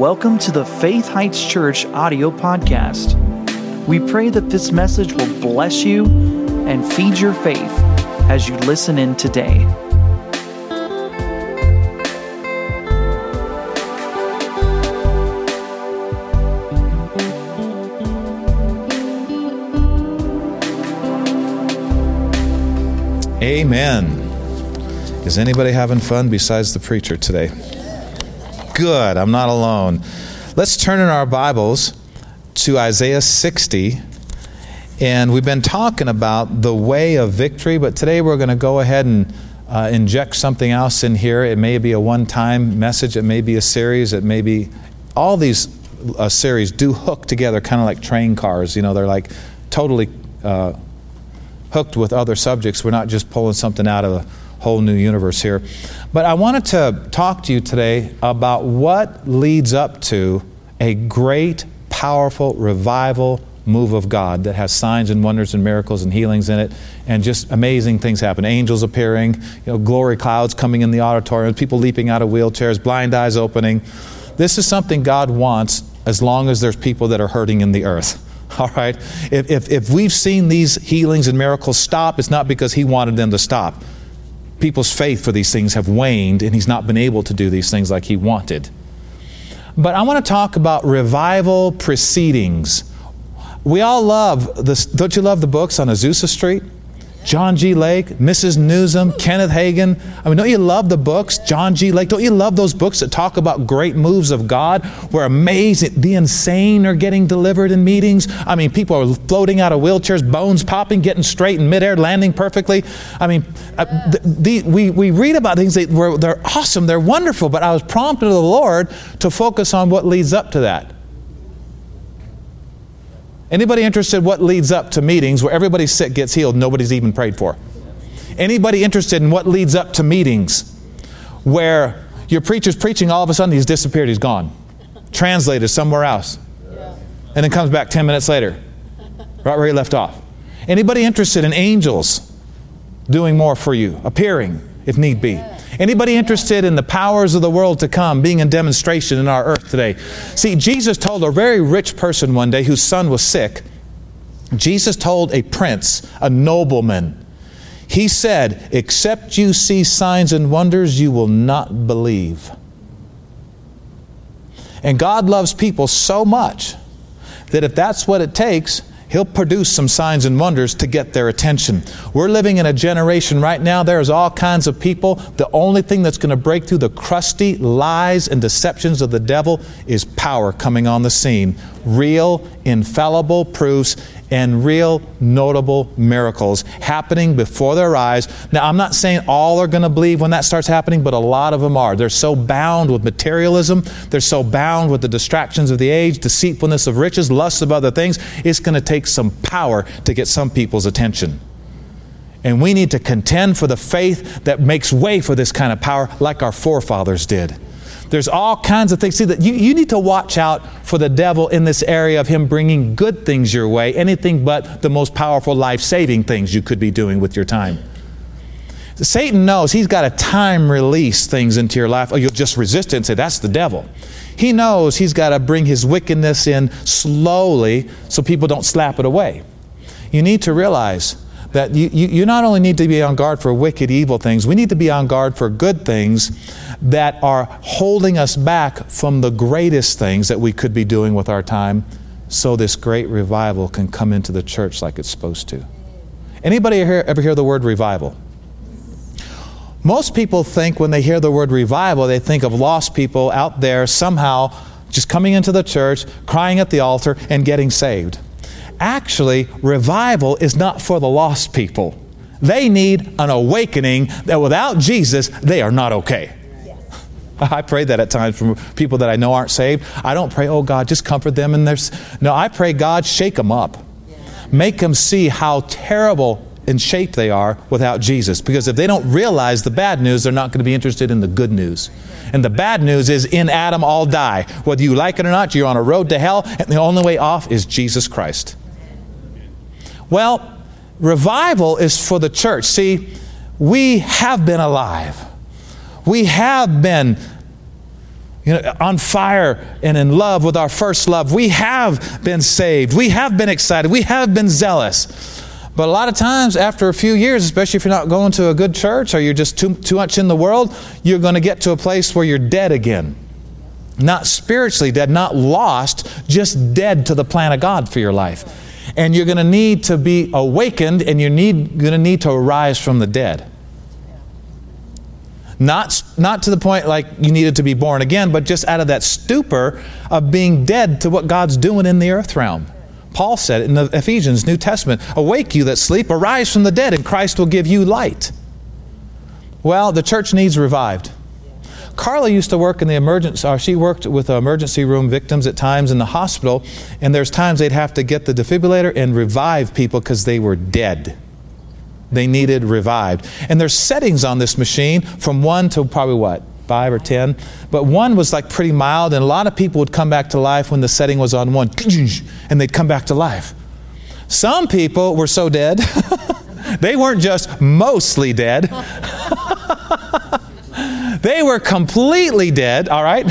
welcome to the Faith Heights Church audio podcast. We pray that this message will bless you and feed your faith as you listen in today. Amen. Is anybody having fun besides the preacher today? Good, I'm not alone. Let's turn in our Bibles to Isaiah 60. And we've been talking about the way of victory, but today we're going to go ahead and uh, inject something else in here. It may be a one time message, it may be a series, it may be all these uh, series do hook together, kind of like train cars. You know, they're like totally uh, hooked with other subjects. We're not just pulling something out of a whole new universe here. But I wanted to talk to you today about what leads up to a great, powerful revival move of God that has signs and wonders and miracles and healings in it, and just amazing things happen. Angels appearing, you know, glory clouds coming in the auditorium, people leaping out of wheelchairs, blind eyes opening. This is something God wants as long as there's people that are hurting in the earth. All right? If, if, if we've seen these healings and miracles stop, it's not because He wanted them to stop people's faith for these things have waned and he's not been able to do these things like he wanted. But I want to talk about revival proceedings. We all love this. Don't you love the books on Azusa Street? John G. Lake, Mrs. Newsom, Kenneth Hagin. I mean, don't you love the books? John G. Lake, don't you love those books that talk about great moves of God where amazing, the insane are getting delivered in meetings? I mean, people are floating out of wheelchairs, bones popping, getting straight in midair, landing perfectly. I mean, uh, the, the, we, we read about things that were, they're awesome, they're wonderful, but I was prompted of the Lord to focus on what leads up to that. Anybody interested in what leads up to meetings where everybody's sick gets healed, nobody's even prayed for? Anybody interested in what leads up to meetings where your preacher's preaching, all of a sudden he's disappeared, he's gone, translated somewhere else, and then comes back 10 minutes later, right where he left off? Anybody interested in angels doing more for you, appearing if need be? Anybody interested in the powers of the world to come being in demonstration in our earth today? See, Jesus told a very rich person one day whose son was sick, Jesus told a prince, a nobleman, he said, Except you see signs and wonders, you will not believe. And God loves people so much that if that's what it takes, He'll produce some signs and wonders to get their attention. We're living in a generation right now, there's all kinds of people. The only thing that's going to break through the crusty lies and deceptions of the devil is power coming on the scene. Real, infallible proofs and real notable miracles happening before their eyes. Now, I'm not saying all are going to believe when that starts happening, but a lot of them are. They're so bound with materialism, they're so bound with the distractions of the age, deceitfulness of riches, lust of other things. It's going to take some power to get some people's attention. And we need to contend for the faith that makes way for this kind of power, like our forefathers did. There's all kinds of things. See, that you, you need to watch out for the devil in this area of him bringing good things your way, anything but the most powerful life saving things you could be doing with your time. Satan knows he's got to time release things into your life, or you'll just resist it and say, That's the devil. He knows he's got to bring his wickedness in slowly so people don't slap it away. You need to realize that you, you, you, not only need to be on guard for wicked, evil things, we need to be on guard for good things that are holding us back from the greatest things that we could be doing with our time so this great revival can come into the church like it's supposed to. Anybody here, ever hear the word revival? Most people think when they hear the word revival, they think of lost people out there somehow just coming into the church, crying at the altar, and getting saved actually, revival is not for the lost people. They need an awakening that without Jesus, they are not okay. I pray that at times from people that I know aren't saved. I don't pray, oh God, just comfort them and there's no, I pray God shake them up. Make them see how terrible in shape they are without Jesus. Because if they don't realize the bad news, they're not going to be interested in the good news. And the bad news is in Adam all die. Whether you like it or not, you're on a road to hell, and the only way off is Jesus Christ. Well, revival is for the church. See, we have been alive. We have been you know, on fire and in love with our first love. We have been saved. We have been excited. We have been zealous. But a lot of times, after a few years, especially if you're not going to a good church or you're just too, too much in the world, you're going to get to a place where you're dead again. Not spiritually dead, not lost, just dead to the plan of God for your life. And you're going to need to be awakened and you're need, going to need to arise from the dead. Not, not to the point like you needed to be born again, but just out of that stupor of being dead to what God's doing in the earth realm. Paul said in the Ephesians, New Testament, Awake you that sleep, arise from the dead, and Christ will give you light. Well, the church needs revived. Carla used to work in the emergency, or she worked with emergency room victims at times in the hospital, and there's times they'd have to get the defibrillator and revive people because they were dead they needed revived. And there's settings on this machine from one to probably what? Five or ten. But one was like pretty mild, and a lot of people would come back to life when the setting was on one, and they'd come back to life. Some people were so dead, they weren't just mostly dead, they were completely dead, all right?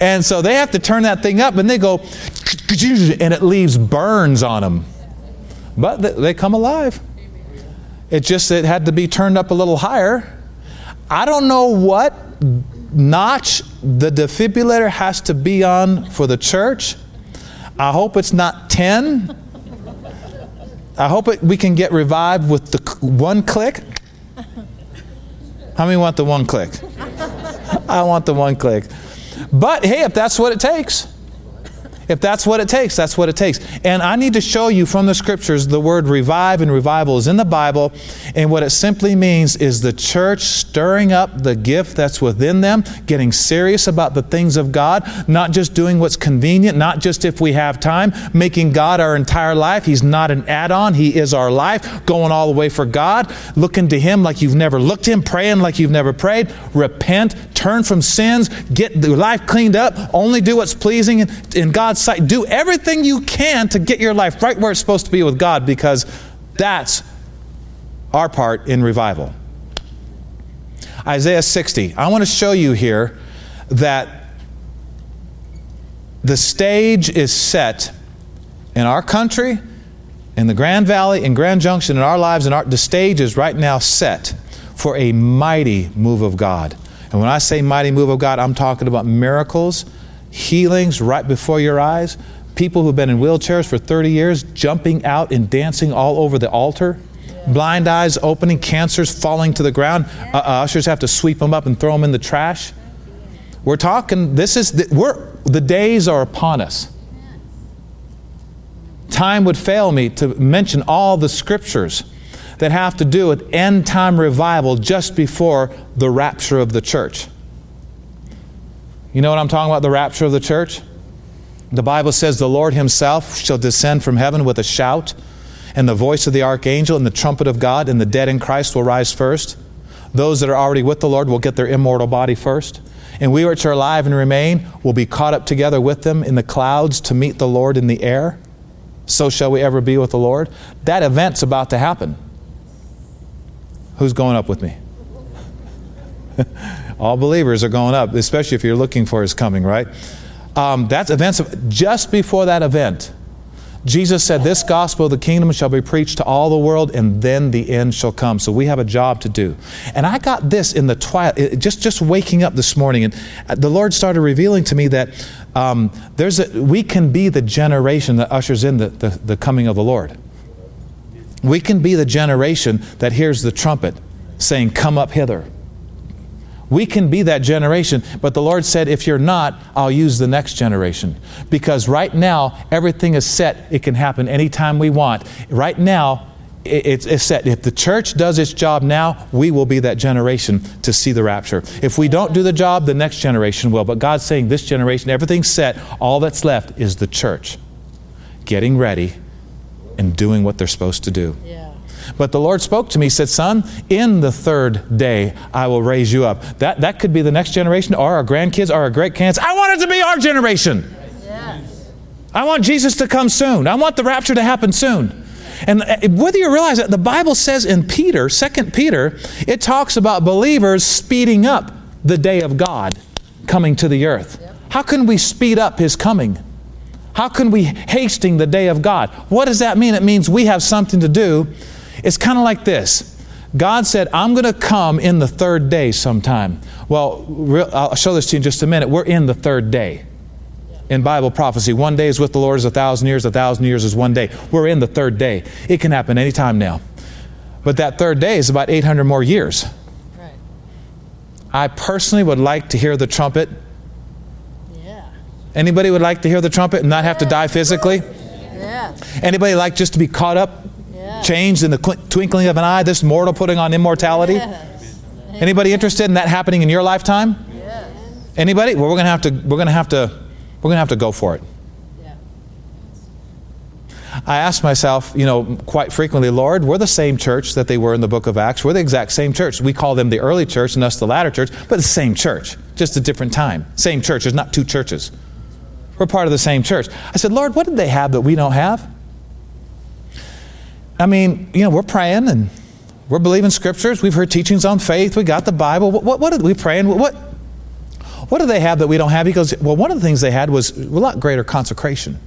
and so they have to turn that thing up, and they go, and it leaves burns on them. But they come alive. It just it had to be turned up a little higher. I don't know what notch the defibrillator has to be on for the church. I hope it's not 10. I hope it, we can get revived with the one click. How many want the one click? I want the one click. But hey, if that's what it takes, if that's what it takes, that's what it takes. And I need to show you from the scriptures the word revive and revival is in the Bible. And what it simply means is the church stirring up the gift that's within them, getting serious about the things of God, not just doing what's convenient, not just if we have time, making God our entire life. He's not an add on, He is our life, going all the way for God, looking to Him like you've never looked Him, praying like you've never prayed. Repent, turn from sins, get the life cleaned up, only do what's pleasing in God's God's sight. Do everything you can to get your life right where it's supposed to be with God because that's our part in revival. Isaiah 60. I want to show you here that the stage is set in our country, in the Grand Valley, in Grand Junction, in our lives, and the stage is right now set for a mighty move of God. And when I say mighty move of God, I'm talking about miracles healings right before your eyes, people who've been in wheelchairs for 30 years jumping out and dancing all over the altar, blind eyes opening, cancers falling to the ground. Uh, ushers have to sweep them up and throw them in the trash. We're talking, this is, the, we're, the days are upon us. Time would fail me to mention all the scriptures that have to do with end time revival just before the rapture of the church. You know what I'm talking about? The rapture of the church? The Bible says the Lord Himself shall descend from heaven with a shout, and the voice of the archangel, and the trumpet of God, and the dead in Christ will rise first. Those that are already with the Lord will get their immortal body first. And we which are alive and remain will be caught up together with them in the clouds to meet the Lord in the air. So shall we ever be with the Lord. That event's about to happen. Who's going up with me? All believers are going up, especially if you're looking for his coming, right? Um, that's events of, just before that event. Jesus said, This gospel of the kingdom shall be preached to all the world, and then the end shall come. So we have a job to do. And I got this in the twilight, just, just waking up this morning, and the Lord started revealing to me that um, there's a, we can be the generation that ushers in the, the, the coming of the Lord. We can be the generation that hears the trumpet saying, Come up hither. We can be that generation, but the Lord said, if you're not, I'll use the next generation. Because right now, everything is set. It can happen anytime we want. Right now, it's, set. If the church does its job now, we will be that generation to see the rapture. If we don't do the job, the next generation will. But God's saying this generation, everything's set. All that's left is the church getting ready and doing what they're supposed to do. Yeah. But the Lord spoke to me, said, Son, in the third day I will raise you up. That, that could be the next generation, or our grandkids, or our great kids. I want it to be our generation. Yes. I want Jesus to come soon. I want the rapture to happen soon. And uh, whether you realize that the Bible says in Peter, 2 Peter, it talks about believers speeding up the day of God coming to the earth. How can we speed up his coming? How can we hasting the day of God? What does that mean? It means we have something to do. It's kind of like this. God said, I'm going to come in the third day sometime. Well, I'll show this to you in just a minute. We're in the third day in Bible prophecy. One day is with the Lord is a thousand years, a thousand years is one day. We're in the third day. It can happen anytime now. But that third day is about 800 more years. Right. I personally would like to hear the trumpet Anybody would like to hear the trumpet and not have to die physically? Yeah. Anybody like just to be caught up, yeah. Changed in the twinkling of an eye, this mortal putting on immortality? Yes. Anybody interested in that happening in your lifetime? Yes. Anybody? Well, we're gonna have to. We're gonna have to. We're gonna have to go for it. I ask myself, you know, quite frequently, Lord, we're the same church that they were in the book of Acts. We're the exact same church. We call them the early church and us the latter church, but the same church, just a different time. Same church. There's not two churches. We're part of the same church. I said, Lord, what did they have that we don't have? I mean, you know, we're praying and we're believing scriptures. We've heard teachings on faith. We got the Bible. What, what, what we pray? And what, what do they have that we don't have? He goes, well, one of the things they had was a lot greater consecration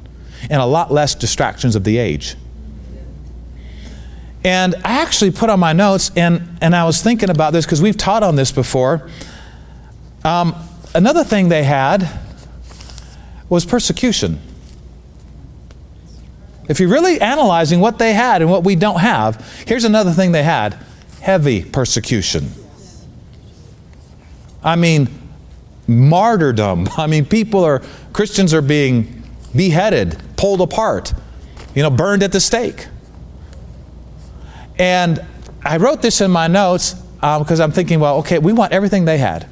and a lot less distractions of the age. And I actually put on my notes, and, and I was thinking about this because we've taught on this before. Um, another thing they had was persecution. If you're really analyzing what they had and what we don't have, here's another thing they had heavy persecution. I mean, martyrdom. I mean, people are, Christians are being beheaded, pulled apart, you know, burned at the stake. And I wrote this in my notes because um, I'm thinking, well, okay, we want everything they had,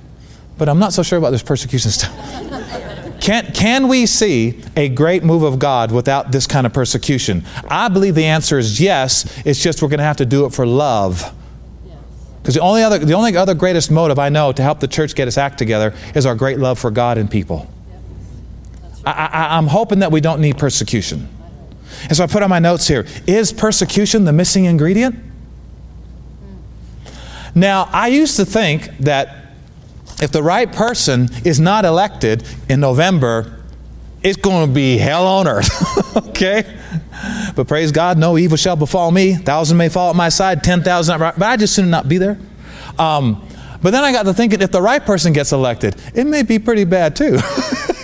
but I'm not so sure about this persecution stuff. Can, can we see a great move of God without this kind of persecution? I believe the answer is yes. It's just we're going to have to do it for love. Because the only other, the only other greatest motive I know to help the church get its act together is our great love for God and people. I, am hoping that we don't need persecution. And so I put on my notes here is persecution the missing ingredient? Now, I used to think that if the right person is not elected in November, it's going to be hell on earth. okay? But praise God, no evil shall befall me. Thousand may fall at my side, ten thousand, but I just soon not be there. Um, but then I got to thinking if the right person gets elected, it may be pretty bad too.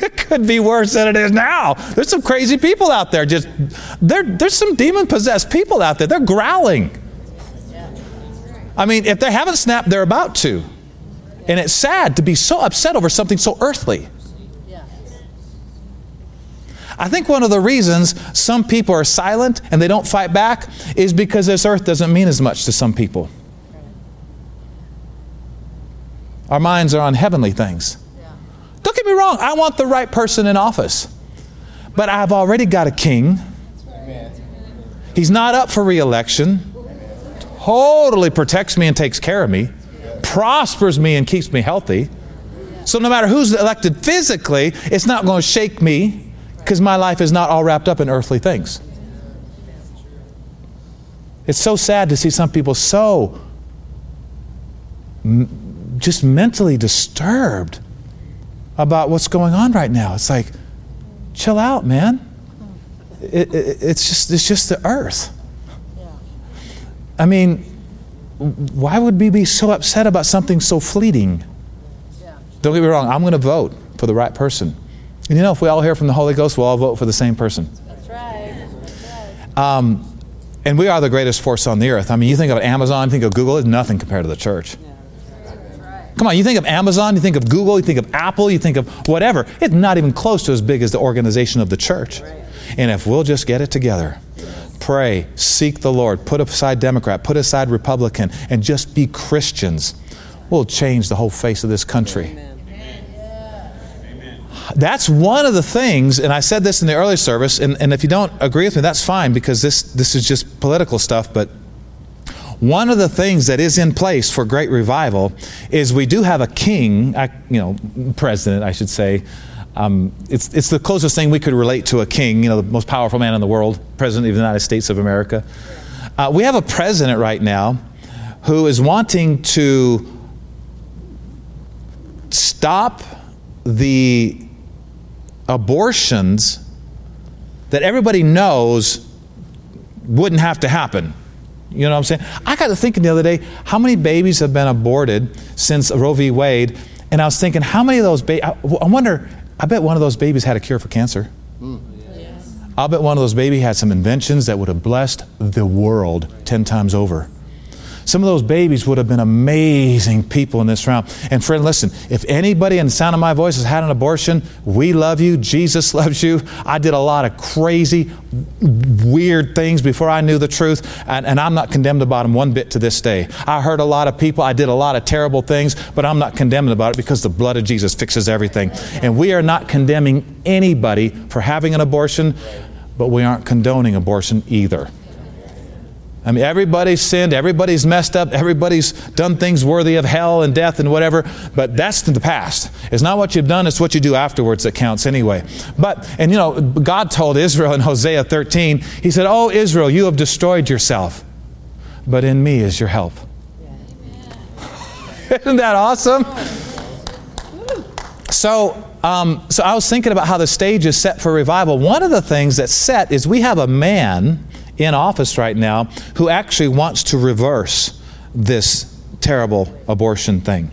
it could be worse than it is now. There's some crazy people out there. Just there, there's some demon possessed people out there. They're growling. I mean, if they haven't snapped, they're about to. And it's sad to be so upset over something so earthly. I think one of the reasons some people are silent and they don't fight back is because this earth doesn't mean as much to some people. Our minds are on heavenly things. Don't get me wrong, I want the right person in office. But I've already got a king. He's not up for reelection. Totally protects me and takes care of me prospers me and keeps me healthy. So no matter who's elected physically, it's not going to shake me because my life is not all wrapped up in earthly things. It's so sad to see some people so m- just mentally disturbed about what's going on right now. It's like, chill out, man. It, it, it's just it's just the earth. I mean, why would we be so upset about something so fleeting? Yeah. Don't get me wrong, I'm going to vote for the right person. And you know, if we all hear from the Holy Ghost, we'll all vote for the same person. That's right. That's right. Um, and we are the greatest force on the earth. I mean, you think of Amazon, you think of Google, it's nothing compared to the church. Yeah. Come on, you think of Amazon, you think of Google, you think of Apple, you think of whatever. It's not even close to as big as the organization of the church. And if we'll just get it together, pray, seek the Lord, put aside Democrat, put aside Republican, and just be Christians, we'll change the whole face of this country. Amen. That's one of the things, and I said this in the early service, and, and if you don't agree with me, that's fine because this, this is just political stuff, but one of the things that is in place for great revival is we do have a king, you know, president, I should say, Um, it's, it's the closest thing we could relate to a king, you know, the most powerful man in the world, President of the United States of America. Uh, we have a president right now who is wanting to stop the abortions that everybody knows wouldn't have to happen. You know what I'm saying? I got to thinking the other day, how many babies have been aborted since Roe v. Wade? And I was thinking, how many of those babies, I, I wonder, I bet one of those babies had a cure for cancer. Mm. Yes. I'll bet one of those babies had some inventions that would have blessed the world 10 times over. Some of those babies would have been amazing people in this round. And friend, listen, if anybody in the sound of my voice has had an abortion, we love you. Jesus loves you. I did a lot of crazy, weird things before I knew the truth, and, and I'm not condemned about them one bit to this day. I hurt a lot of people. I did a lot of terrible things, but I'm not condemned about it because the blood of Jesus fixes everything. And we are not condemning anybody for having an abortion, but we aren't condoning abortion either. I mean, everybody's sinned, everybody's messed up, everybody's done things worthy of hell and death and whatever, but that's the past. It's not what you've done, it's what you do afterwards that counts anyway. But, and you know, God told Israel in Hosea 13, He said, Oh, Israel, you have destroyed yourself, but in me is your help. Isn't that awesome? So, um, so I was thinking about how the stage is set for revival. One of the things that's set is we have a man in office right now who actually wants to reverse this terrible abortion thing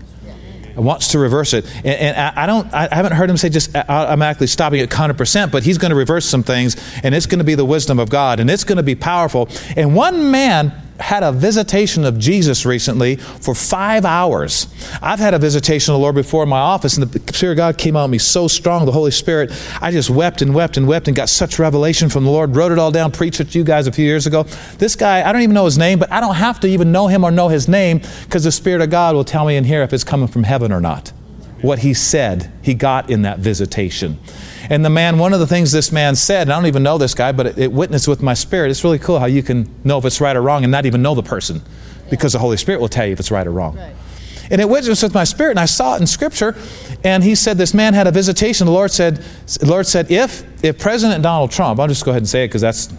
wants to reverse it. And, and I, I, don't, I haven't heard him say just automatically stopping at 100%, but he's going to reverse some things, and it's going to be the wisdom of God, and it's going to be powerful. And one man had a visitation of Jesus recently for five hours. I've had a visitation of the Lord before in my office, and the Spirit of God came on me so strong, the Holy Spirit. I just wept and wept and wept and got such revelation from the Lord, wrote it all down, preached it to you guys a few years ago. This guy, I don't even know his name, but I don't have to even know him or know his name because the Spirit of God will tell me in here if it's coming from heaven or not. What he said he got in that visitation. And the man, one of the things this man said, and I don't even know this guy, but it, it witnessed with my spirit. It's really cool how you can know if it's right or wrong and not even know the person because the Holy Spirit will tell you if it's right or wrong. Right. And it witnessed with my spirit, and I saw it in Scripture. And he said this man had a visitation. The Lord said, the Lord said, if if President Donald Trump, I'll just go ahead and say it because that's,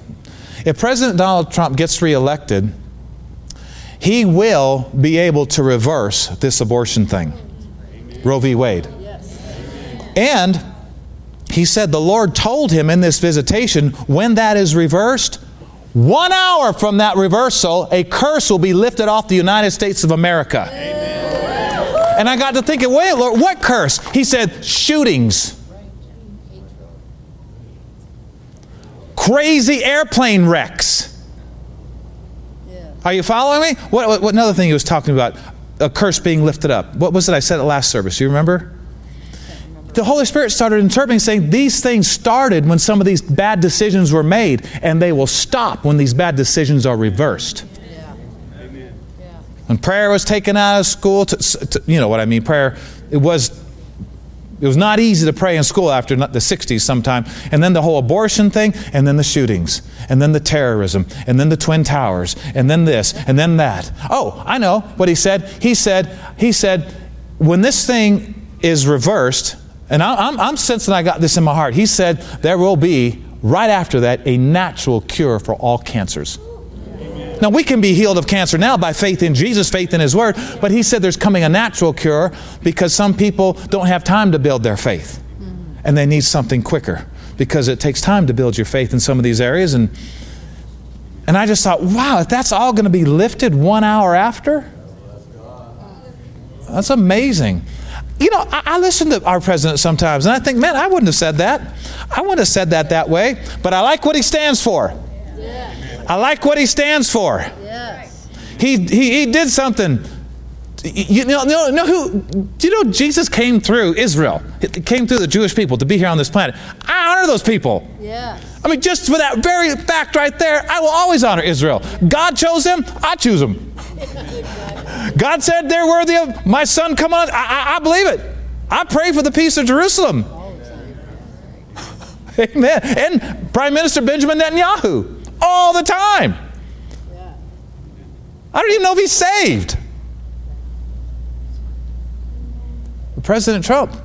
if President Donald Trump gets reelected, he will be able to reverse this abortion thing, Roe v. Wade. And he said the Lord told him in this visitation when that is reversed, one hour from that reversal, a curse will be lifted off the United States of America. Amen. And I got to thinking, wait, Lord, what curse? He said, shootings. Crazy airplane wrecks. Are you following me? What, what, another thing he was talking about? A curse being lifted up. What was it I said at last service? You remember? The Holy Spirit started interpreting, saying these things started when some of these bad decisions were made, and they will stop when these bad decisions are reversed. Yeah. When prayer was taken out of school, to, to, you know what I mean. Prayer, it was it was not easy to pray in school after the 60s sometime. And then the whole abortion thing, and then the shootings, and then the terrorism, and then the Twin Towers, and then this, and then that. Oh, I know what he said. He said, he said, when this thing is reversed, and I'm, I'm sensing I got this in my heart. He said there will be, right after that, a natural cure for all cancers. Now, we can be healed of cancer now by faith in Jesus, faith in His Word, but He said there's coming a natural cure because some people don't have time to build their faith and they need something quicker because it takes time to build your faith in some of these areas. And, and I just thought, wow, if that's all going to be lifted one hour after, that's amazing. You know, I, I, listen to our president sometimes and I think, man, I wouldn't have said that. I wouldn't have said that that way, but I like what he stands for. Yes. I like what he stands for. Yes. He, he, he did something. You know, know, know who? Do you know Jesus came through Israel? It came through the Jewish people to be here on this planet. I honor those people. Yeah. I mean, just for that very fact right there, I will always honor Israel. God chose them, I choose them. God said they're worthy of my son come on. I, I, I believe it. I pray for the peace of Jerusalem. Amen. And Prime Minister Benjamin Netanyahu all the time. I don't even know if he's saved. President Trump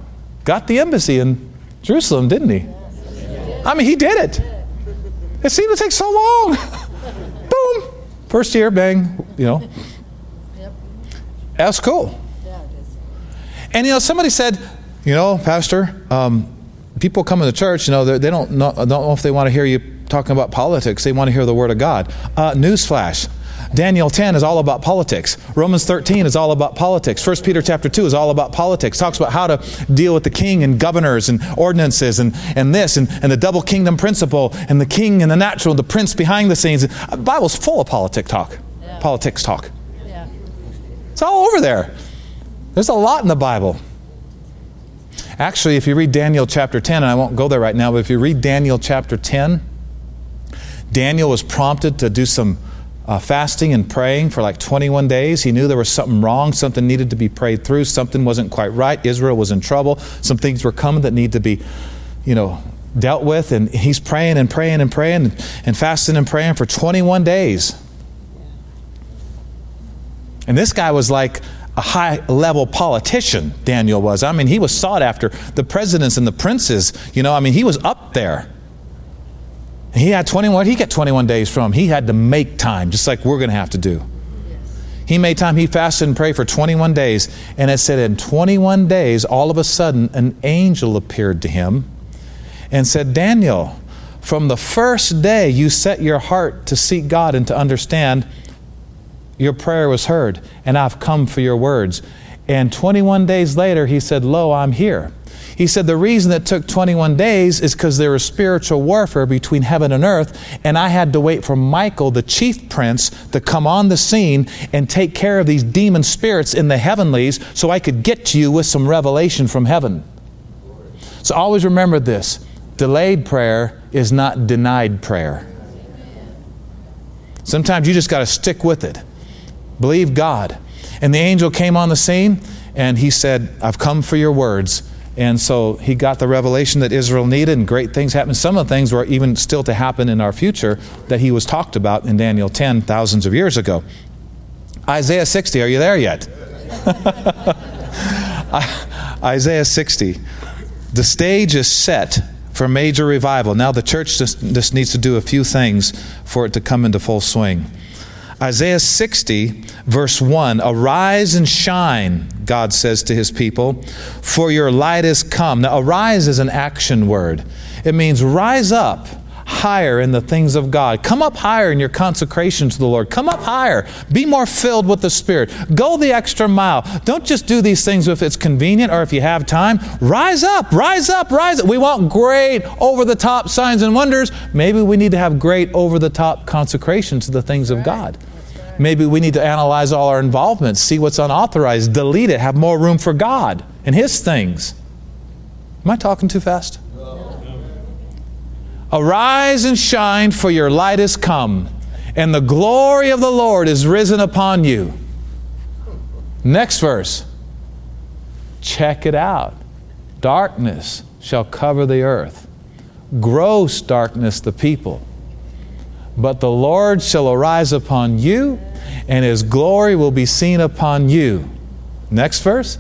got the embassy in Jerusalem, didn't he? I mean, he did it. It seemed to take so long. Boom. First year, bang, you know. That's cool. Yeah, And you know, somebody said, you know, Pastor, um, people come to church, you know, they don't know, don't know if they want to hear you talking about politics. They want to hear the Word of God. Uh, newsflash. Daniel 10 is all about politics. Romans 13 is all about politics. 1 Peter chapter 2 is all about politics. Talks about how to deal with the king and governors and ordinances and, and this and, and the double kingdom principle and the king and the natural, the prince behind the scenes. The Bible's full of politic talk. Yeah. Politics talk. It's all over there. There's a lot in the Bible. Actually, if you read Daniel chapter 10, and I won't go there right now, but if you read Daniel chapter 10, Daniel was prompted to do some uh, fasting and praying for like 21 days. He knew there was something wrong, something needed to be prayed through, something wasn't quite right. Israel was in trouble, some things were coming that need to be, you know, dealt with. And he's praying and praying and praying and, and fasting and praying for 21 days. And this guy was like a high level politician, Daniel was. I mean, he was sought after. The presidents and the princes, you know, I mean, he was up there. He had 21, he got 21 days from. He had to make time, just like we're going to have to do. He made time, he fasted and prayed for 21 days. And it said, in 21 days, all of a sudden, an angel appeared to him and said, Daniel, from the first day you set your heart to seek God and to understand, your prayer was heard, and I've come for your words. And 21 days later, he said, Lo, I'm here. He said the reason it took 21 days is because there was spiritual warfare between heaven and earth, and I had to wait for Michael, the chief prince, to come on the scene and take care of these demon spirits in the heavenlies so I could get to you with some revelation from heaven. So always remember this delayed prayer is not denied prayer. Sometimes you just got to stick with it. Believe God. And the angel came on the scene and he said, I've come for your words. And so he got the revelation that Israel needed, and great things happened. Some of the things were even still to happen in our future that he was talked about in Daniel 10 thousands of years ago. Isaiah 60, are you there yet? Isaiah 60. The stage is set for major revival. Now the church just, just needs to do a few things for it to come into full swing. Isaiah 60, verse 1 Arise and shine, God says to his people, for your light is come. Now, arise is an action word, it means rise up higher in the things of God. Come up higher in your consecration to the Lord. Come up higher. Be more filled with the Spirit. Go the extra mile. Don't just do these things if it's convenient or if you have time. Rise up, rise up, rise up. We want great over the top signs and wonders. Maybe we need to have great over the top consecration to the things of God. Maybe we need to analyze all our involvements, see what's unauthorized, delete it, have more room for God and His things. Am I talking too fast? Arise and shine, for your light is come, and the glory of the Lord is risen upon you. Next verse. Check it out. Darkness shall cover the earth, gross darkness the people. But the Lord shall arise upon you, and his glory will be seen upon you. Next verse.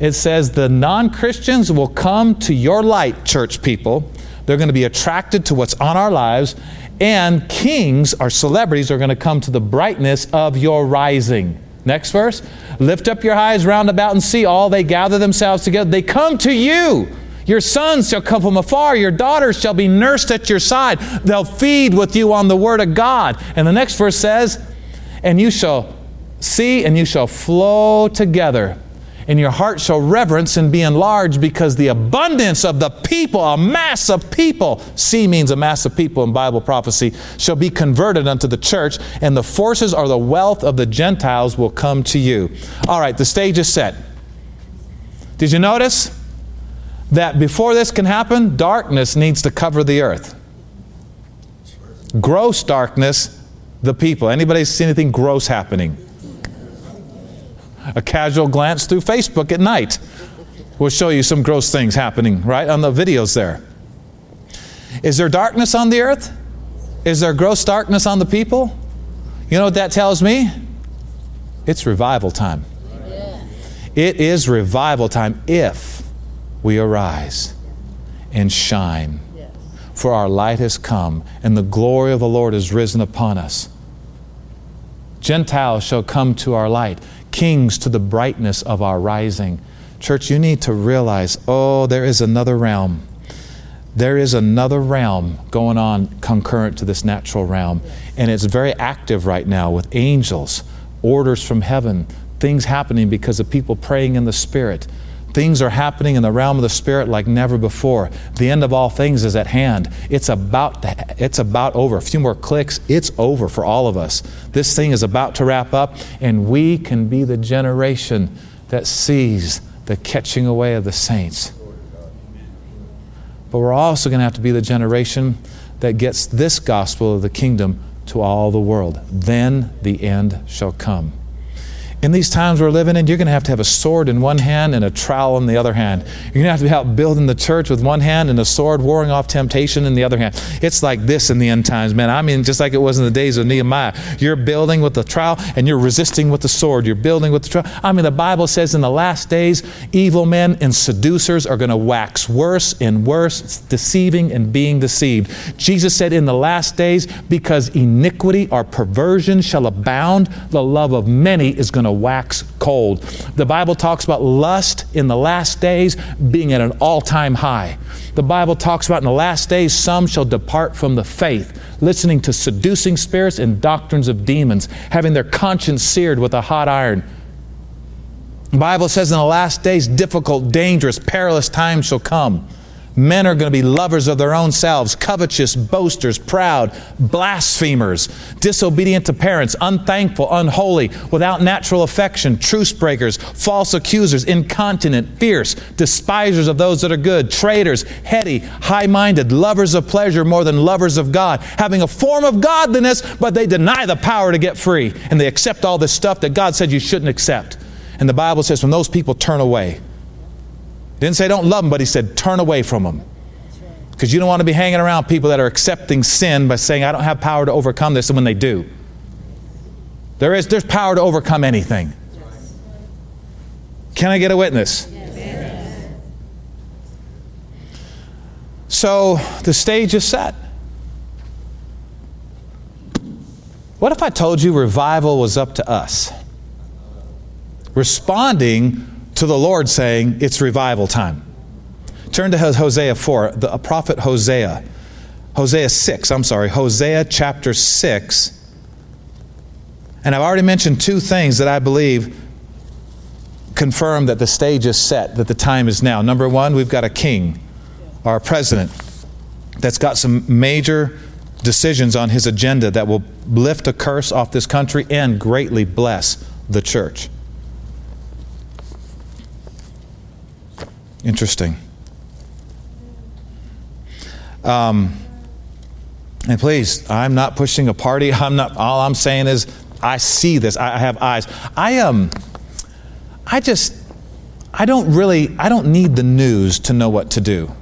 It says, The non Christians will come to your light, church people they're going to be attracted to what's on our lives. And kings or celebrities are going to come to the brightness of your rising. Next verse. Lift up your eyes round about and see all they gather themselves together. They come to you. Your sons shall come from afar. Your daughters shall be nursed at your side. They'll feed with you on the word of God. And the next verse says, And you shall see and you shall flow together and your heart shall reverence and be enlarged because the abundance of the people, a mass of people, see means a mass of people in Bible prophecy, shall be converted unto the church, and the forces or the wealth of the Gentiles will come to you. All right, the stage is set. Did you notice that before this can happen, darkness needs to cover the earth? Gross darkness, the people. Anybody see anything gross happening? A casual glance through Facebook at night will show you some gross things happening, right, on the videos there. Is there darkness on the earth? Is there gross darkness on the people? You know what that tells me? It's revival time. It is revival time if we arise and shine. For our light has come, and the glory of the Lord is risen upon us. Gentiles shall come to our light, kings to the brightness of our rising. Church, you need to realize oh, there is another realm. There is another realm going on concurrent to this natural realm, and it's very active right now with angels, orders from heaven, things happening because of people praying in the Spirit. Things are happening in the realm of the Spirit like never before. The end of all things is at hand. It's about, to, it's about over. A few more clicks, it's over for all of us. This thing is about to wrap up, and we can be the generation that sees the catching away of the saints. But we're also going to have to be the generation that gets this gospel of the kingdom to all the world. Then the end shall come in these times we're living in, you're going to have to have a sword in one hand and a trowel in the other hand. You're going to have to be out building the church with one hand and a sword warring off temptation in the other hand. It's like this in the end times, man. I mean, just like it was in the days of Nehemiah. You're building with the trowel and you're resisting with the sword. You're building with the trowel. I mean, the Bible says in the last days, evil men and seducers are going to wax worse and worse, deceiving and being deceived. Jesus said in the last days, because iniquity or perversion shall abound, the love of many is going to wax cold. The Bible talks about lust in the last days being at an all time high. The Bible talks about in the last days some shall depart from the faith, listening to seducing spirits and doctrines of demons, having their conscience seared with a hot iron. The Bible says in the last days, difficult, dangerous, perilous times shall come. Men are going to be lovers of their own selves, covetous, boasters, proud, blasphemers, disobedient to parents, unthankful, unholy, without natural affection, truce breakers, false accusers, incontinent, fierce, despisers of those that are good, traitors, heady, high minded, lovers of pleasure more than lovers of God, having a form of godliness, but they deny the power to get free. And they accept all this stuff that God said you shouldn't accept. And the Bible says when those people turn away, didn't say don't love them, but he said turn away from them. Because you don't want to be hanging around people that are accepting sin by saying, I don't have power to overcome this, and when they do. There is, there's power to overcome anything. Can I get a witness? So the stage is set. What if I told you revival was up to us? Responding to the Lord saying, It's revival time. Turn to Hosea 4, the uh, prophet Hosea. Hosea 6, I'm sorry, Hosea chapter 6. And I've already mentioned two things that I believe confirm that the stage is set, that the time is now. Number one, we've got a king, our president, that's got some major decisions on his agenda that will lift a curse off this country and greatly bless the church. Interesting. Um, and please, I'm not pushing a party. I'm not. All I'm saying is, I see this. I have eyes. I um, I just, I don't really, I don't need the news to know what to do.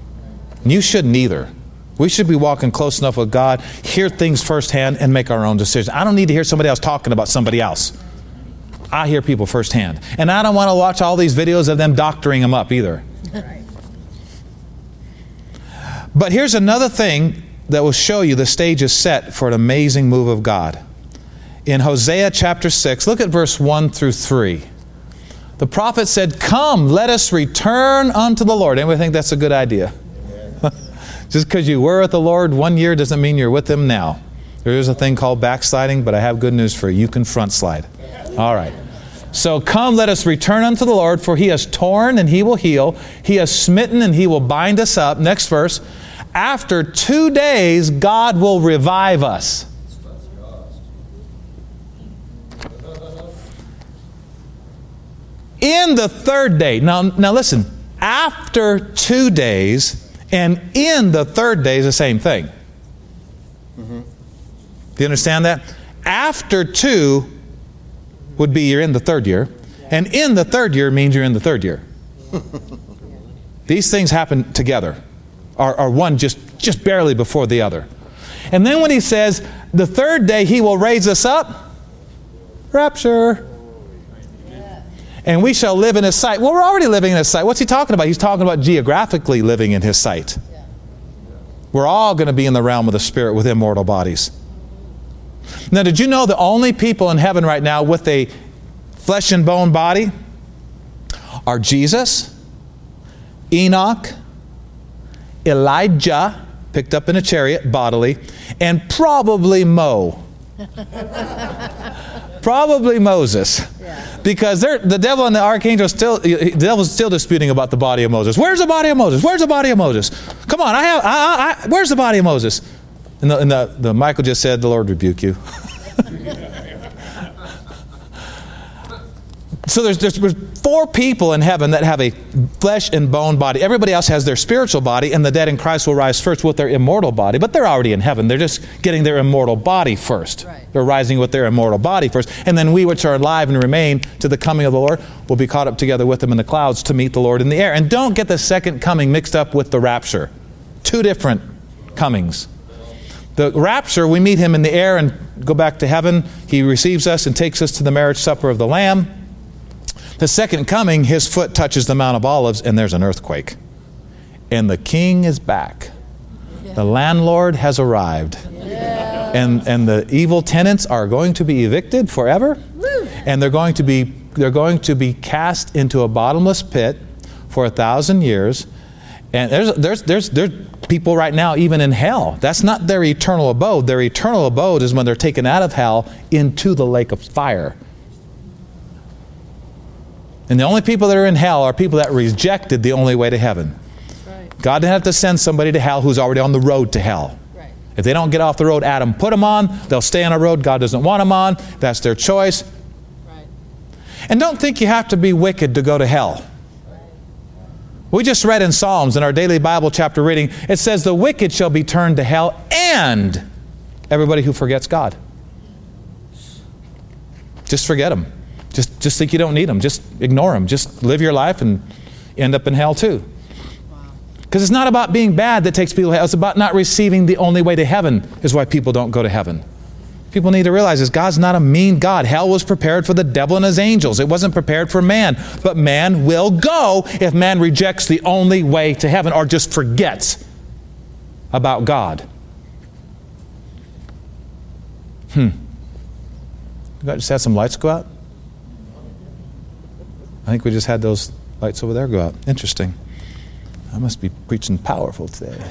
You shouldn't either. We should be walking close enough with God, hear things firsthand, and make our own decisions. I don't need to hear somebody else talking about somebody else. I hear people firsthand. And I don't want to watch all these videos of them doctoring them up either. But here's another thing that will show you the stage is set for an amazing move of God. In Hosea chapter 6, look at verse 1 through 3. The prophet said, Come, let us return unto the Lord. Anybody think that's a good idea? Just because you were with the Lord one year doesn't mean you're with Him now. There is a thing called backsliding, but I have good news for you. You can front slide. All right. So come, let us return unto the Lord, for he has torn and he will heal. He has smitten and he will bind us up. Next verse. After two days, God will revive us. In the third day. Now, now listen. After two days and in the third day is the same thing. Mm-hmm. Do you understand that? After two would be you're in the third year, and in the third year means you're in the third year. These things happen together, are, are one just, just barely before the other. And then when he says, the third day he will raise us up, rapture. And we shall live in his sight. Well, we're already living in his sight. What's he talking about? He's talking about geographically living in his sight. We're all going to be in the realm of the Spirit with immortal bodies. Now, did you know the only people in heaven right now with a flesh and bone body are Jesus, Enoch, Elijah, picked up in a chariot bodily, and probably Mo. probably Moses. Because the devil and the archangel still the devil's still disputing about the body of Moses. Where's the body of Moses? Where's the body of Moses? Come on, I have I, I, where's the body of Moses? And, the, and the, the Michael just said, The Lord rebuke you. So there's, there's, there's, four people in heaven that have a flesh and bone body. Everybody else has their spiritual body, and the dead in Christ will rise first with their immortal body. But they're already in heaven. They're just getting their immortal body first. Right. They're rising with their immortal body first. And then we, which are alive and remain to the coming of the Lord, will be caught up together with them in the clouds to meet the Lord in the air. And don't get the second coming mixed up with the rapture. Two different comings. The rapture, we meet him in the air and go back to heaven. He receives us and takes us to the marriage supper of the Lamb. The second coming, his foot touches the Mount of Olives, and there's an earthquake. And the king is back. The landlord has arrived. And, and the evil tenants are going to be evicted forever. And they're going, to be, they're going to be cast into a bottomless pit for a thousand years. And there's, there's, there's, there's people right now, even in hell. That's not their eternal abode. Their eternal abode is when they're taken out of hell into the lake of fire. And the only people that are in hell are people that rejected the only way to heaven. Right. God didn't have to send somebody to hell who's already on the road to hell. Right. If they don't get off the road Adam put them on, they'll stay on a road God doesn't want them on. That's their choice. Right. And don't think you have to be wicked to go to hell. We just read in Psalms in our daily Bible chapter reading, it says, The wicked shall be turned to hell and everybody who forgets God. Just forget them. Just, just think you don't need them. Just ignore them. Just live your life and end up in hell too. Because it's not about being bad that takes people to hell. It's about not receiving the only way to heaven, is why people don't go to heaven. People need to realize is God's not a mean God. Hell was prepared for the devil and his angels, it wasn't prepared for man. But man will go if man rejects the only way to heaven or just forgets about God. Hmm. You just had some lights go out? I think we just had those lights over there go out. Interesting. I must be preaching powerful today.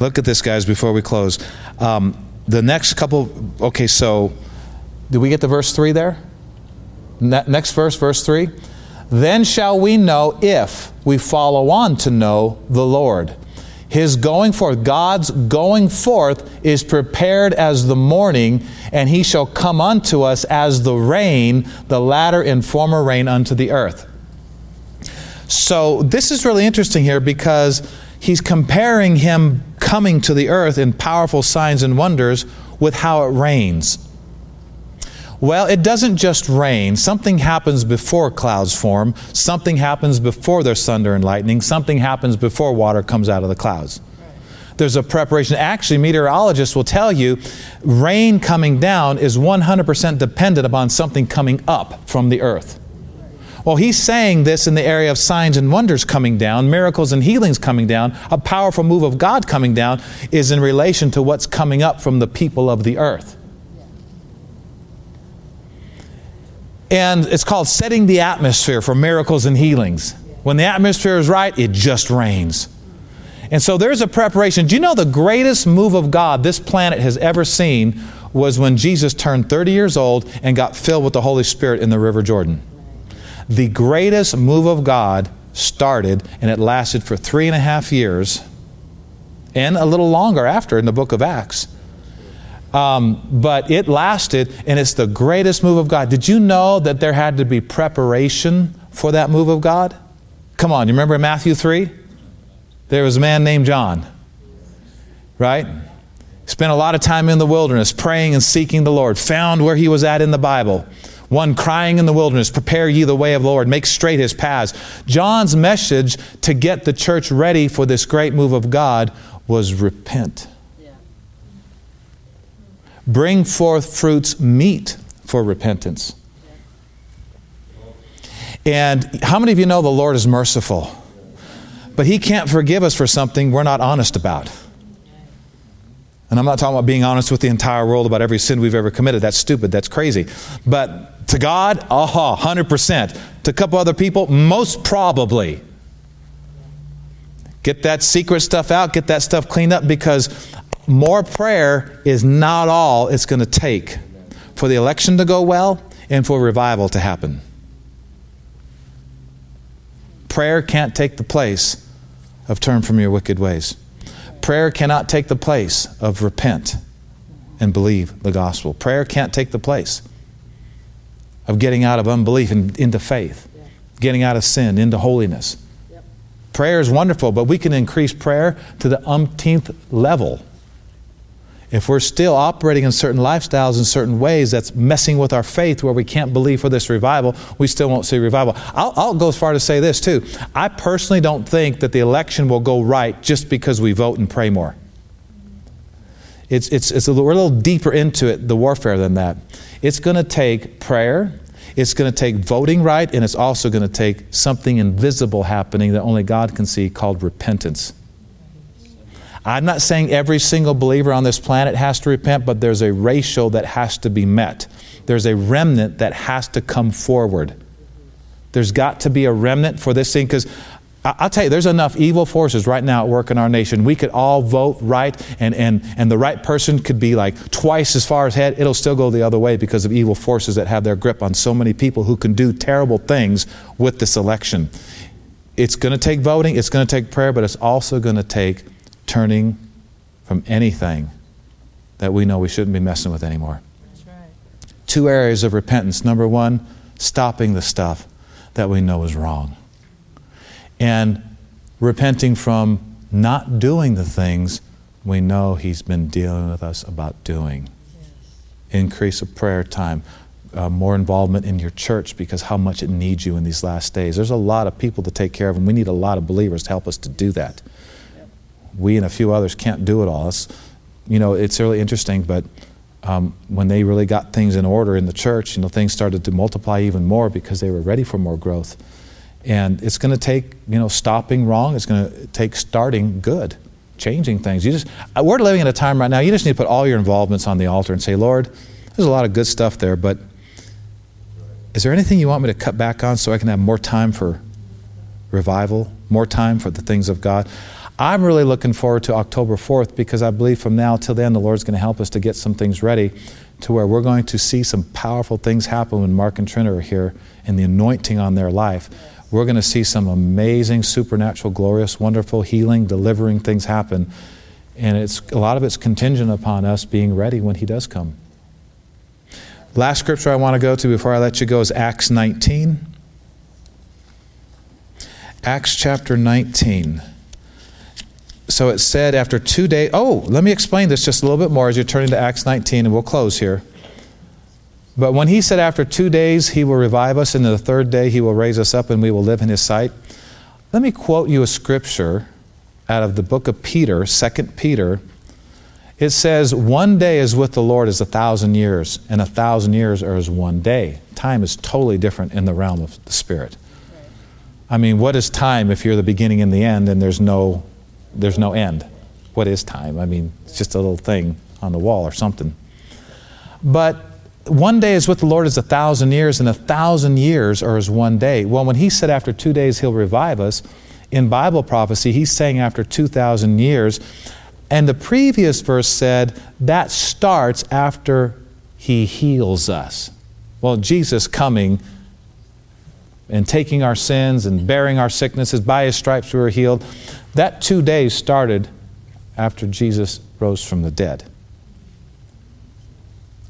Look at this, guys, before we close. Um, the next couple, okay, so did we get the verse 3 there? Ne- next verse, verse 3. Then shall we know if we follow on to know the Lord. His going forth, God's going forth, is prepared as the morning, and he shall come unto us as the rain, the latter and former rain unto the earth. So, this is really interesting here because he's comparing him coming to the earth in powerful signs and wonders with how it rains. Well, it doesn't just rain. Something happens before clouds form. Something happens before there's thunder and lightning. Something happens before water comes out of the clouds. There's a preparation. Actually, meteorologists will tell you rain coming down is 100% dependent upon something coming up from the earth. Well, he's saying this in the area of signs and wonders coming down, miracles and healings coming down, a powerful move of God coming down is in relation to what's coming up from the people of the earth. And it's called setting the atmosphere for miracles and healings. When the atmosphere is right, it just rains. And so there's a preparation. Do you know the greatest move of God this planet has ever seen was when Jesus turned 30 years old and got filled with the Holy Spirit in the River Jordan? The greatest move of God started and it lasted for three and a half years and a little longer after in the book of Acts. Um, but it lasted, and it's the greatest move of God. Did you know that there had to be preparation for that move of God? Come on, you remember Matthew 3? There was a man named John, right? Spent a lot of time in the wilderness praying and seeking the Lord, found where he was at in the Bible. One crying in the wilderness, prepare ye the way of the Lord, make straight his paths. John's message to get the church ready for this great move of God was repent bring forth fruits meet for repentance. And how many of you know the Lord is merciful? But He can't forgive us for something we're not honest about. And I'm not talking about being honest with the entire world about every sin we've ever committed. That's stupid. That's crazy. But to God, aha, 100%. To a couple other people, most probably. Get that secret stuff out, get that stuff cleaned up because more prayer is not all it's going to take for the election to go well and for revival to happen. Prayer can't take the place of turn from your wicked ways. Prayer cannot take the place of repent and believe the gospel. Prayer can't take the place of getting out of unbelief and into faith, getting out of sin into holiness. Prayer is wonderful, but we can increase prayer to the umpteenth level. If we're still operating in certain lifestyles in certain ways that's messing with our faith where we can't believe for this revival, we still won't see revival. I'll, I'll, go as far to say this too. I personally don't think that the election will go right just because we vote and pray more. It's, it's, it's a, we're a little deeper into it, the warfare, than that. It's going to take prayer, it's going to take voting right, and it's also going to take something invisible happening that only God can see called repentance. I'm not saying every single believer on this planet has to repent, but there's a ratio that has to be met. There's a remnant that has to come forward. There's got to be a remnant for this thing because I'll tell you, there's enough evil forces right now at work in our nation. We could all vote right, and, and, and the right person could be like twice as far ahead. It'll still go the other way because of evil forces that have their grip on so many people who can do terrible things with this election. It's going to take voting, it's going to take prayer, but it's also going to take turning from anything that we know we shouldn't be messing with anymore. Right. Two areas of repentance. Number one, stopping the stuff that we know is wrong and repenting from not doing the things we know He's been dealing with us about doing. Yes. Increase of prayer time, uh, more involvement in your church because how much it needs you in these last days. There's a lot of people to take care of, and we need a lot of believers to help us to do that. Yep. We and a few others can't do it all. It's, you know, it's really interesting, but um, when they really got things in order in the church, you know, things started to multiply even more because they were ready for more growth. And it's going to take, you know, stopping wrong. It's going to take starting good, changing things. You just, uh, we're living in a time right now, you just need to put all your involvements on the altar and say, Lord, there's a lot of good stuff there, but is there anything you want me to cut back on so I can have more time for revival, more time for the things of God? I'm really looking forward to October 4th because I believe from now till then the Lord's going to help us to get some things ready to where we're going to see some powerful things happen when Mark and Trina are here and the anointing on their life we're going to see some amazing, supernatural, glorious, wonderful, healing, delivering things happen. And it's, a lot of it's contingent upon us being ready when He does come. Last scripture I want to go to before I let you go is Acts 19. Acts chapter 19. So it said after two days, oh, let me explain this just a little bit more as you're turning to Acts 19, and we'll close here. But when he said, After two days he will revive us, and the third day he will raise us up, and we will live in his sight, let me quote you a scripture out of the book of Peter, 2 Peter. It says, One day is with the Lord as a thousand years, and a thousand years are as one day. Time is totally different in the realm of the Spirit. I mean, what is time if you're the beginning and the end and there's no, there's no end? What is time? I mean, it's just a little thing on the wall or something. But one day is with the Lord as a thousand years, and a thousand years are as one day. Well, when he said after two days he'll revive us, in Bible prophecy, he's saying after 2,000 years. And the previous verse said that starts after he heals us. Well, Jesus coming and taking our sins and bearing our sicknesses, by his stripes we were healed, that two days started after Jesus rose from the dead.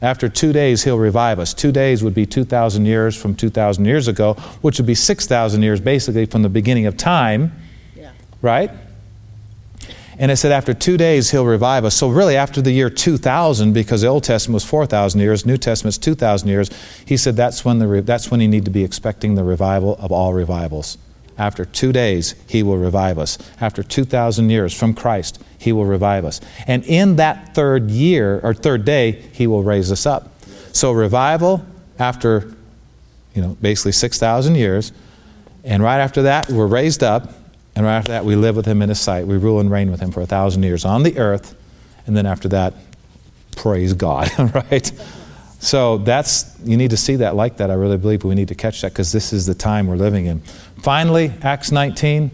After two days, he'll revive us. Two days would be 2,000 years from 2,000 years ago, which would be 6,000 years basically from the beginning of time. Yeah. Right? And it said after two days he'll revive us. So really after the year 2000, because the Old Testament was 4,000 years, New Testament's 2,000 years, he said that's when, the, that's when you need to be expecting the revival of all revivals. After two days, he will revive us. After 2,000 years from Christ, he will revive us. And in that third year, or third day, he will raise us up. So, revival after, you know, basically 6,000 years. And right after that, we're raised up. And right after that, we live with him in his sight. We rule and reign with him for a thousand years on the earth. And then after that, praise God, right? So that's, you need to see that like that. I really believe we need to catch that because this is the time we're living in. Finally, Acts 19.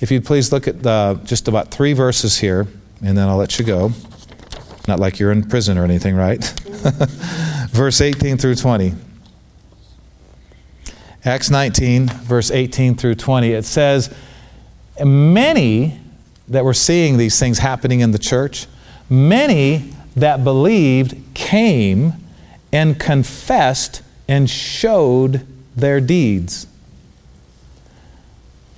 If you'd please look at the, just about three verses here, and then I'll let you go. Not like you're in prison or anything, right? verse 18 through 20. Acts 19, verse 18 through 20. It says, Many that were seeing these things happening in the church, many that believed came and confessed and showed their deeds.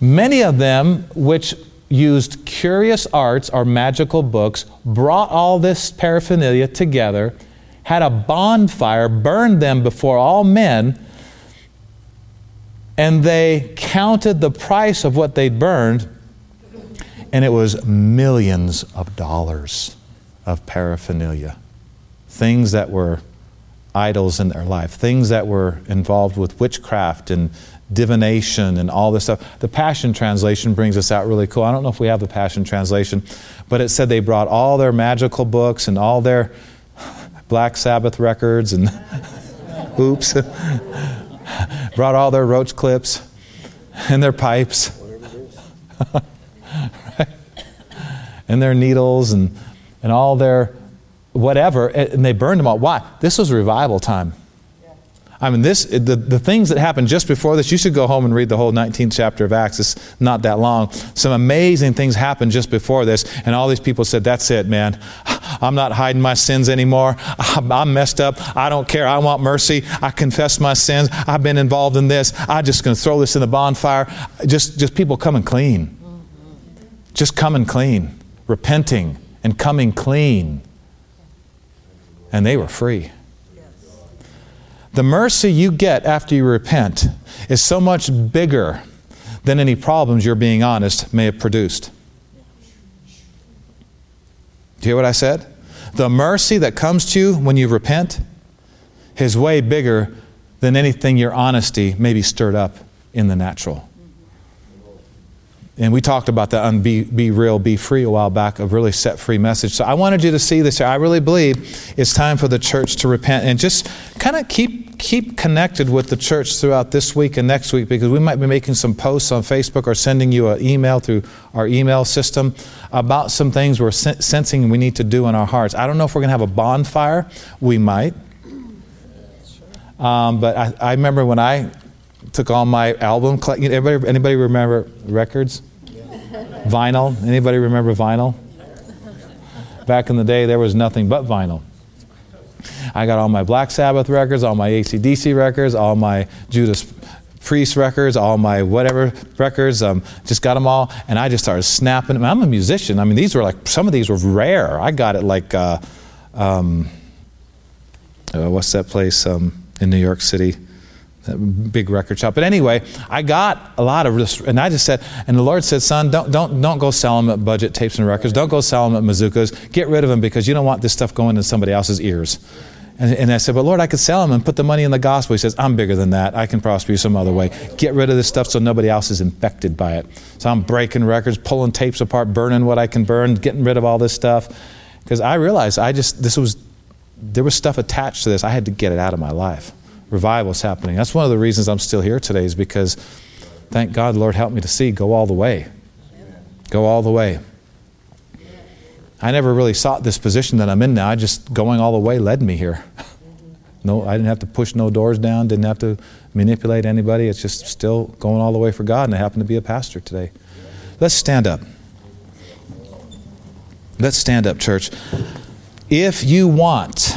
Many of them, which used curious arts or magical books, brought all this paraphernalia together, had a bonfire, burned them before all men, and they counted the price of what they'd burned, and it was millions of dollars of paraphernalia. Things that were idols in their life, things that were involved with witchcraft and divination and all this stuff. The Passion Translation brings us out really cool. I don't know if we have the Passion Translation, but it said they brought all their magical books and all their Black Sabbath records and oops, brought all their roach clips and their pipes. and their needles and, and all their whatever, and they burned them all. Why? This was revival time. I mean, this the, the things that happened just before this, you should go home and read the whole 19th chapter of Acts. It's not that long. Some amazing things happened just before this, and all these people said, That's it, man. I'm not hiding my sins anymore. I'm messed up. I don't care. I want mercy. I confess my sins. I've been involved in this. I'm just going to throw this in the bonfire. Just, just people coming clean. Just coming clean, repenting and coming clean and they were free. The mercy you get after you repent is so much bigger than any problems you're being honest may have produced. Do you hear what I said? The mercy that comes to you when you repent is way bigger than anything your honesty may be stirred up in the natural. And we talked about that on Be, Be Real, Be Free a while back, a really set free message. So I wanted you to see this. I really believe it's time for the church to repent and just kind of keep, keep connected with the church throughout this week and next week because we might be making some posts on Facebook or sending you an email through our email system about some things we're sensing we need to do in our hearts. I don't know if we're going to have a bonfire. We might. Um, but I, I remember when I took all my album. Anybody, anybody remember records? Vinyl. Anybody remember vinyl? Back in the day, there was nothing but vinyl. I got all my Black Sabbath records, all my ACDC records, all my Judas Priest records, all my whatever records. Um, just got them all, and I just started snapping. Them. I'm a musician. I mean, these were like some of these were rare. I got it like, uh, um, uh, what's that place um, in New York City? Big record shop. But anyway, I got a lot of this, and I just said, and the Lord said, son, don't, don't, don't go sell them at budget tapes and records. Don't go sell them at Mazookas. Get rid of them because you don't want this stuff going in somebody else's ears. And, and I said, but Lord, I could sell them and put the money in the gospel. He says, I'm bigger than that. I can prosper you some other way. Get rid of this stuff so nobody else is infected by it. So I'm breaking records, pulling tapes apart, burning what I can burn, getting rid of all this stuff. Because I realized I just, this was, there was stuff attached to this. I had to get it out of my life revival is happening. That's one of the reasons I'm still here today, is because thank God, Lord, help me to see, go all the way. Go all the way. I never really sought this position that I'm in now. I just going all the way led me here. no, I didn't have to push no doors down, didn't have to manipulate anybody. It's just still going all the way for God, and I happen to be a pastor today. Let's stand up. Let's stand up, church. If you want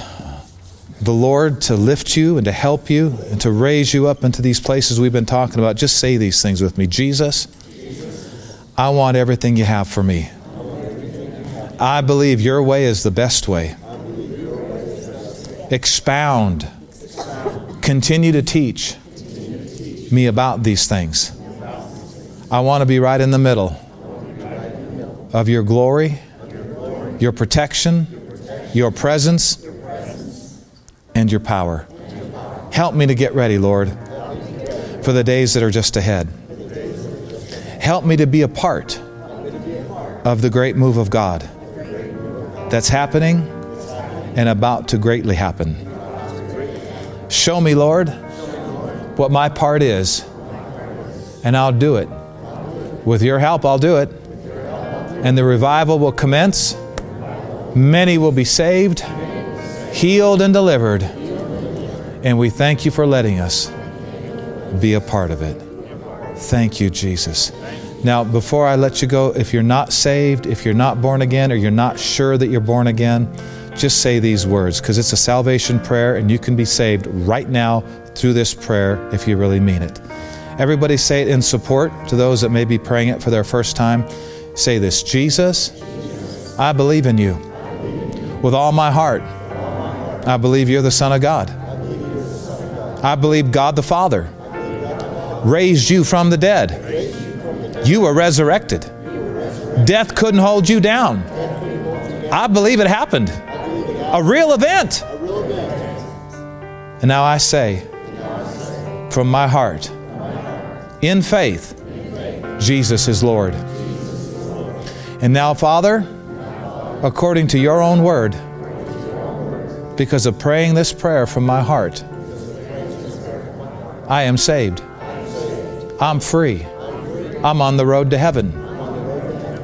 the Lord to lift you and to help you and to raise you up into these places we've been talking about, just say these things with me. Jesus, I want everything you have for me. I believe your way is the best way. Expound. Continue to teach me about these things. I want to be right in the middle of your glory, your protection, your presence and your power. Help me to get ready, Lord, for the days that are just ahead. Help me to be a part of the great move of God that's happening and about to greatly happen. Show me, Lord, what my part is, and I'll do it. With your help, I'll do it. And the revival will commence. Many will be saved, healed, and delivered. And we thank you for letting us be a part of it. Thank you, Jesus. Now, before I let you go, if you're not saved, if you're not born again, or you're not sure that you're born again, just say these words because it's a salvation prayer and you can be saved right now through this prayer if you really mean it. Everybody say it in support to those that may be praying it for their first time. Say this Jesus, I believe in you with all my heart. I believe you're the Son of God. I believe God the Father raised you from the dead. You were resurrected. Death couldn't hold you down. I believe it happened. A real event. And now I say, from my heart, in faith, Jesus is Lord. And now, Father, according to your own word, because of praying this prayer from my heart, I am saved. I'm free. I'm on the road to heaven.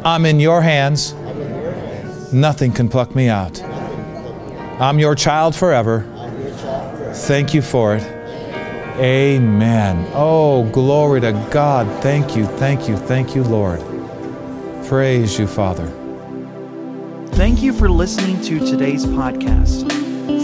I'm in your hands. Nothing can pluck me out. I'm your child forever. Thank you for it. Amen. Oh, glory to God. Thank you, thank you, thank you, Lord. Praise you, Father. Thank you for listening to today's podcast.